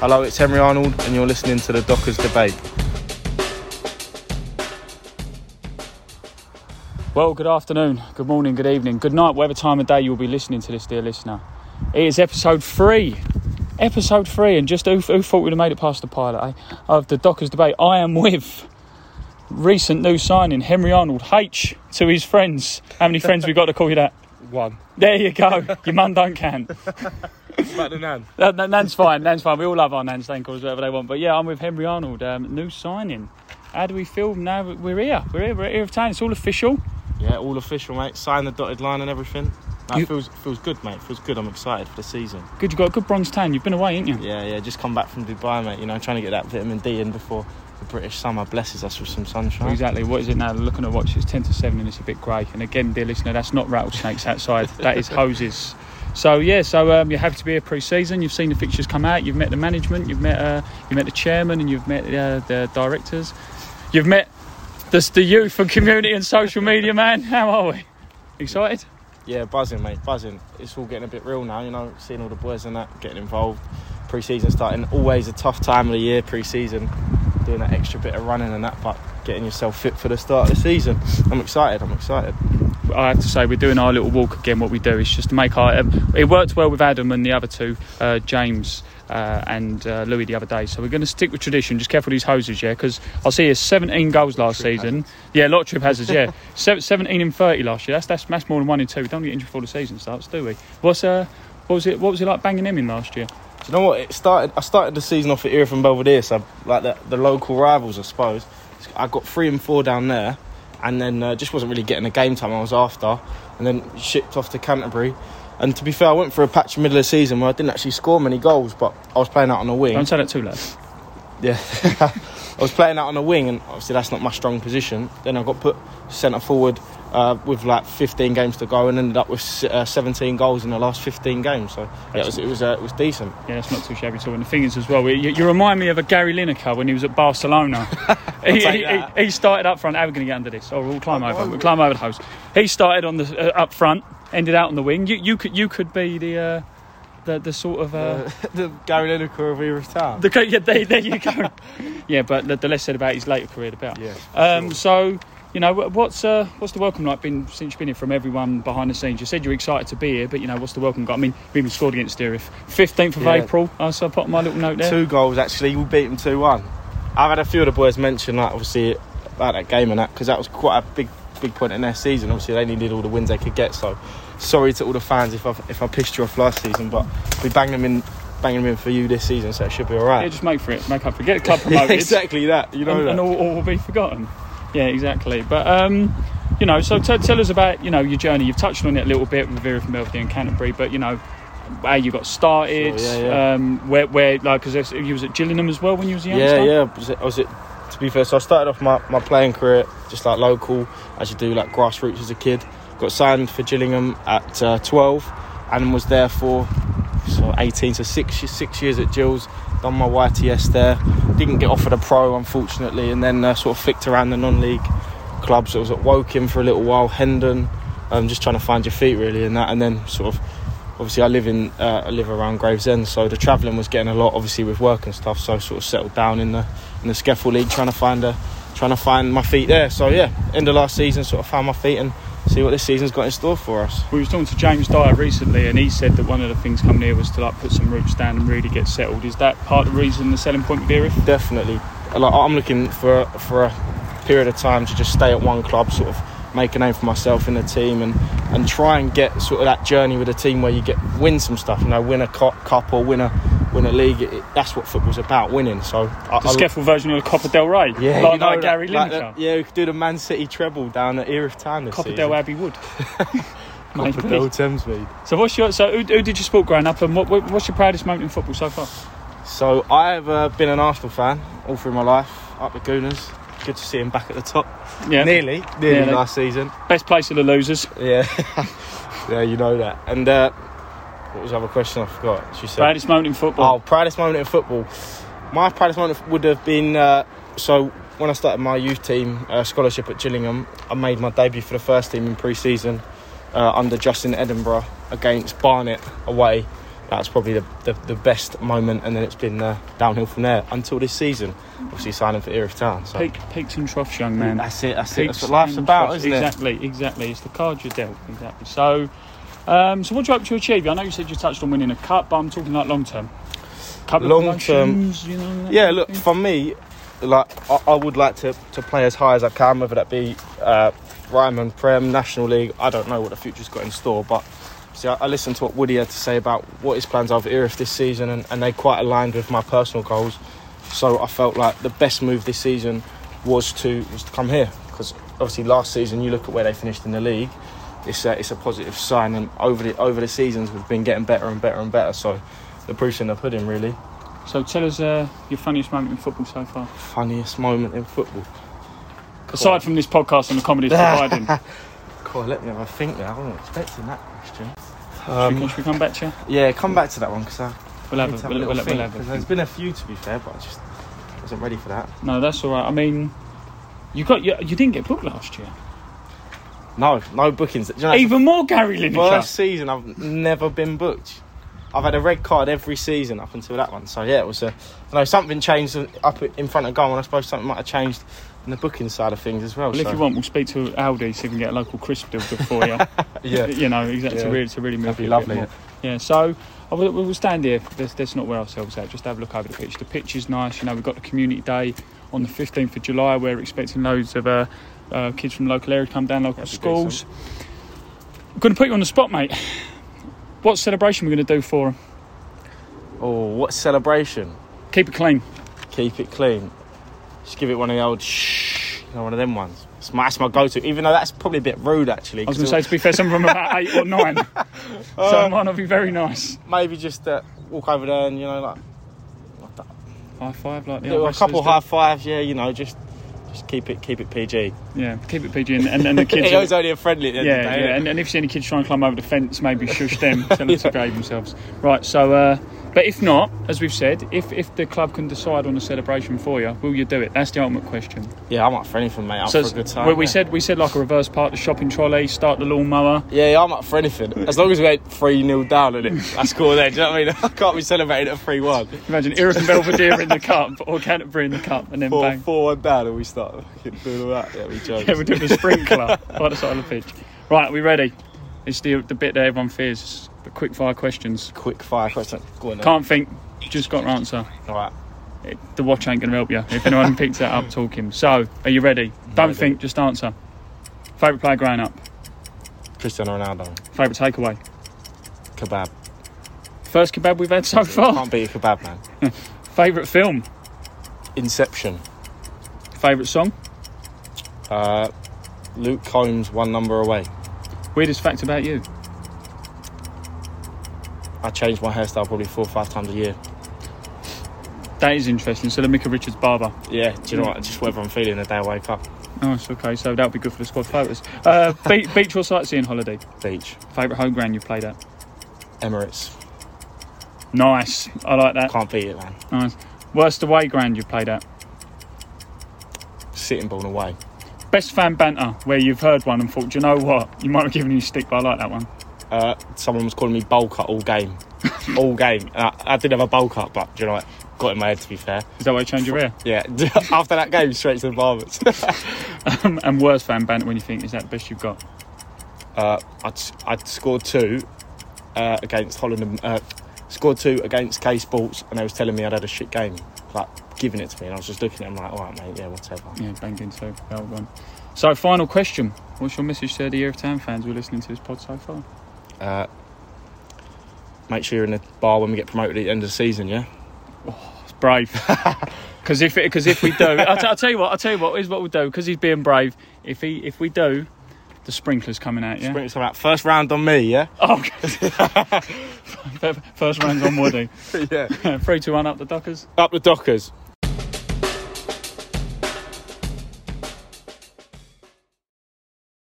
Hello, it's Henry Arnold, and you're listening to the Dockers Debate. Well, good afternoon, good morning, good evening, good night, whatever time of day you'll be listening to this, dear listener. It is episode three. Episode three, and just who, who thought we'd have made it past the pilot eh? of the Dockers debate? I am with recent new signing, Henry Arnold, H to his friends. How many friends we got to call you that? One. There you go. Your mum don't can. About the nan. Nan- Nan's fine. Nan's fine. We all love our Nans. They can call us whatever they want. But yeah, I'm with Henry Arnold. Um, new signing. How do we feel now? that We're here. We're here. We're here of town. It's all official. Yeah, all official, mate. Sign the dotted line and everything. That You- feels feels good, mate. Feels good. I'm excited for the season. Good. You got a good bronze tan. You've been away, ain't you? Yeah, yeah. Just come back from Dubai, mate. You know, trying to get that vitamin D in before the British summer blesses us with some sunshine. Exactly. What is it now? Looking at watch, it's 10 to 7 and it's a bit grey. And again, dear listener, that's not rattlesnakes outside, that is hoses. So, yeah, so um, you're happy to be here pre season. You've seen the fixtures come out, you've met the management, you've met, uh, you met the chairman, and you've met uh, the directors. You've met the, the youth and community and social media, man. How are we? Excited? Yeah, buzzing, mate, buzzing. It's all getting a bit real now, you know, seeing all the boys and that getting involved. Pre season starting, always a tough time of the year, pre season, doing that extra bit of running and that, but getting yourself fit for the start of the season. I'm excited, I'm excited. I have to say we're doing our little walk again. What we do is just to make our. Um, it worked well with Adam and the other two, uh, James uh, and uh, Louis the other day. So we're going to stick with tradition. Just careful these hoses, yeah, because I see here 17 goals last season. Yeah, a lot of trip hazards. Yeah, Se- 17 and 30 last year. That's, that's that's more than one in two. We don't get injured before the season starts, do we? What's uh, what was it? What was it like banging him in last year? Do you know what? It started. I started the season off at Erith and Belvedere, so like the, the local rivals, I suppose. I got three and four down there, and then uh, just wasn't really getting the game time I was after, and then shipped off to Canterbury. And to be fair, I went for a patch middle of the season where I didn't actually score many goals, but I was playing out on the wing. Don't say that too loud. Yeah, I was playing out on the wing, and obviously that's not my strong position. Then I got put centre forward uh, with like 15 games to go, and ended up with uh, 17 goals in the last 15 games. So yeah, it was it was, uh, it was decent. Yeah, it's not too shabby at all. And the thing is, as well, you, you remind me of a Gary Lineker when he was at Barcelona. he, he, he, started up front. How are we going to get under this? Oh, we'll climb over. We'll climb over the hose. He started on the uh, up front, ended out on the wing. You, you could you could be the uh, the the sort of. Uh, the Gary Lineker of Erith Town. the, yeah, there, there you go. yeah, but the, the less said about his later career, the better. Yeah, Um, So, you know, what's uh, what's the welcome like been since you've been here from everyone behind the scenes? You said you're excited to be here, but you know, what's the welcome got? I mean, we even scored against Derif. 15th of Yeah. April. I so I put my little note there. Two goals actually. We beat them two one. I've had a few of the boys mention that obviously about that game and that because that was quite a big big point in their season. Obviously they needed all the wins they could get. So sorry to all the fans if I if I pissed you off last season, but we banged them in banging them in for you this season, so it should be all right. Yeah, just make for it, make up for it. Get the club Yeah, exactly that. You know and, that. and all, all will be forgotten. Yeah, exactly. But um, you know, so t- tell us about you know your journey. You've touched on it a little bit with Vera from and Canterbury, but you know how you got started. Sure, yeah, yeah. Um, where where like because you was at Gillingham as well when you was a Yeah, youngster. yeah. Was it, was it, to be fair, so I started off my, my playing career just like local, as you do, like grassroots as a kid. Got signed for Gillingham at uh, 12 and was there for so 18 to six, six years at Gills. Done my YTS there. Didn't get offered a pro, unfortunately, and then uh, sort of flicked around the non league clubs. I was at Woking for a little while, Hendon, um, just trying to find your feet really in that, and then sort of obviously I live in uh, I live around Gravesend, so the travelling was getting a lot, obviously with work and stuff. So I sort of settled down in the in the SCEFL League, trying to find a trying to find my feet there. So yeah, end of last season, sort of found my feet and see what this season's got in store for us. We was talking to James Dyer recently, and he said that one of the things coming here was to like put some roots down and really get settled. Is that part of the reason, the selling point with Erith? Definitely, like I'm looking for for a period of time to just stay at one club, sort of make a name for myself in the team, and and try and get sort of that journey with a team where you get win some stuff. You know, win a cup or win a win a league. It, it- that's what football's about, winning. So I, The I- SCEFL version of the Copa del Rey, Yeah, like, you know like Gary like Lineker, the- yeah, we could do the Man City treble down at Erith Town this Copper season. Del Abbey Wood. Maybe. Copperdale Thamesmead. So what's your so who, who did you support growing up, and what, what- what's your proudest moment in football so far? So I've uh, been an Arsenal fan all through my life. Up the Gooners. Good to see him back at the top. Yeah, Nearly, nearly last season. best place of the losers. Yeah, yeah, you know that. And uh, what was the other question? I forgot. She said. Proudest moment in football. Oh, proudest moment in football. My proudest moment would have been uh, so when I started my youth team uh, scholarship at Gillingham. I made my debut for the first team in pre-season uh, under Justin Edinburgh against Barnet away. That's probably the, the, the best moment, and then it's been uh, downhill from there until this season. Obviously signing for Erith Town. So Peak, peaks and troughs, young man. that's it. That's it. That's what life's about, troughs. isn't it? exactly, Exactly, It's the cards you're dealt. Exactly. So, um, so what do you hope to achieve? I know you said you touched on winning a cup, but I'm talking like long term. Long term. you know. Yeah, look, thing? for me, like I, I would like to, to play as high as I can, whether that be uh, Ryman, Prem, National League. I don't know what the future's got in store, but see, I, I listened to what Woody had to say about what his plans are for Erith this season, and, and they quite aligned with my personal goals. So I felt like the best move this season was to was to come here because obviously last season you look at where they finished in the league. It's a, it's a positive sign, and over the over the seasons we've been getting better and better and better. So the proof's in the pudding, really. So tell us uh, your funniest moment in football so far. Funniest moment in football. Aside from this podcast and the comedy it's providing, should, Cool, let me have a think there. I wasn't expecting that question. Um, should we come back to you? yeah, come back to that one because I We'll have a, have we'll, a little we'll, we'll have think. there's been a few to be fair, but I just wasn't ready for that. No, that's all right. I mean, you got you, you didn't get booked last year. No, no bookings. Do you know, Even more Gary Lineker. first season I've never been booked. I've had a red card every season up until that one. So yeah, it was a. I know something changed up in front of goal, and I suppose something might have changed in the booking side of things as well. Well, if so, you want, we'll speak to Aldi if we can get a local crisp deal for you. yeah, you know, exactly to really to really move that'd be it a bit lovely. more. Yeah, so we'll stand here. Let's, let's not wear ourselves out. Just have a look over the pitch. The pitch is nice. You know, we've got the community day on the 15th of July. We're expecting loads of uh, uh, kids from the local area come down, local That'd schools. I'm going to put you on the spot, mate. What celebration we're going to do for them? Oh, what celebration! Keep it clean. keep it clean. Just give it one of the old shh, you know, one of them ones. It's my, that's my go-to. Even though that's probably a bit rude, actually. I was going to say, to be fair, some of them are about eight or nine, so it might not be very nice. maybe just uh, walk over there and you know, like High five, like the do a couple high fives. Yeah, you know, just just keep it keep it PG. Yeah, keep it PG, and, and, and the kids. it was only a friendly. At the end Yeah, of the day, yeah, and, and if you see any kids trying to climb over the fence, maybe shush them, tell them to behave themselves. Right, so, uh, but if not, as we've said, if if the club can decide on a celebration for you, will you do it? That's the ultimate question. yeah, I'm up for anything, mate. I'm so for a good time. we, we yeah. said we said like a reverse part, the shopping trolley, start the lawnmower. Yeah, yeah, I'm up for anything. As long as we ain't 3 0 down in it. That's cool then. Do you know what I mean? I can't be celebrating at 3 1. Imagine Erith and Belvedere in the cup, or Canterbury in the cup, and then 4 bang. 4 1 down and we start doing all that. Yeah, we joke. Yeah, we're doing a sprinkler by the side of the pitch. Right, we ready? It's the the bit that everyone fears. The quick fire questions. Quick fire question. Go on then. Can't think, just got to answer. Alright. It- the watch ain't going to help you if anyone picks that up talking. So, are you ready? Don't think, just answer. Favourite player growing up? Cristiano Ronaldo. Favourite takeaway? Kebab. First kebab we've had so far. Can't beat a kebab, man. Favourite film? Inception. Favourite song? Uh, Luke Combs, one number away. Weirdest fact about you? I change my hairstyle probably four or five times a year. That is interesting. So the Micah Richards barber. Yeah, do you know what? Just whatever I'm feeling the day I wake up. Nice. Okay, so that'll be good for the squad photos. Uh, be- beach or sightseeing holiday? Beach. Favourite home ground you've played at? Emirates. Nice. I like that. Can't beat it, man. Nice. Worst away ground you've played at? Sittingbourne away. Best fan banter where you've heard one and thought, do you know what? You might have given you a stick, but I like that one. Uh, someone was calling me bowl cut all game. all game. And I, I did have a bowl cut, but do you know what? Got in my head to be fair. Is that why you changed your hair? Yeah, after that game, straight to the barbers. Um, and worst fan banter when you think, is that the best you've got? uh, I'd, I'd scored two uh, against Holland. And, uh, scored two against K Sports, and they was telling me I'd had a shit game, like giving it to me, and I was just looking at them like, all right, mate, yeah, whatever. Yeah, banged in two. Well done. So, final question. What's your message to the Erith Town fans who are listening to this pod so far? Uh, make sure you're in the bar when we get promoted at the end of the season, yeah. It's brave. Because if because if we do, I'll, t- I'll tell you what. I'll tell you what. Here's what we'll do. Because he's being brave. If he if we do, the sprinklers coming out. Yeah. Bring some out. First round on me, yeah. Oh, okay. First round's on Woody. yeah. Three, two, one up the Dockers. Up the Dockers.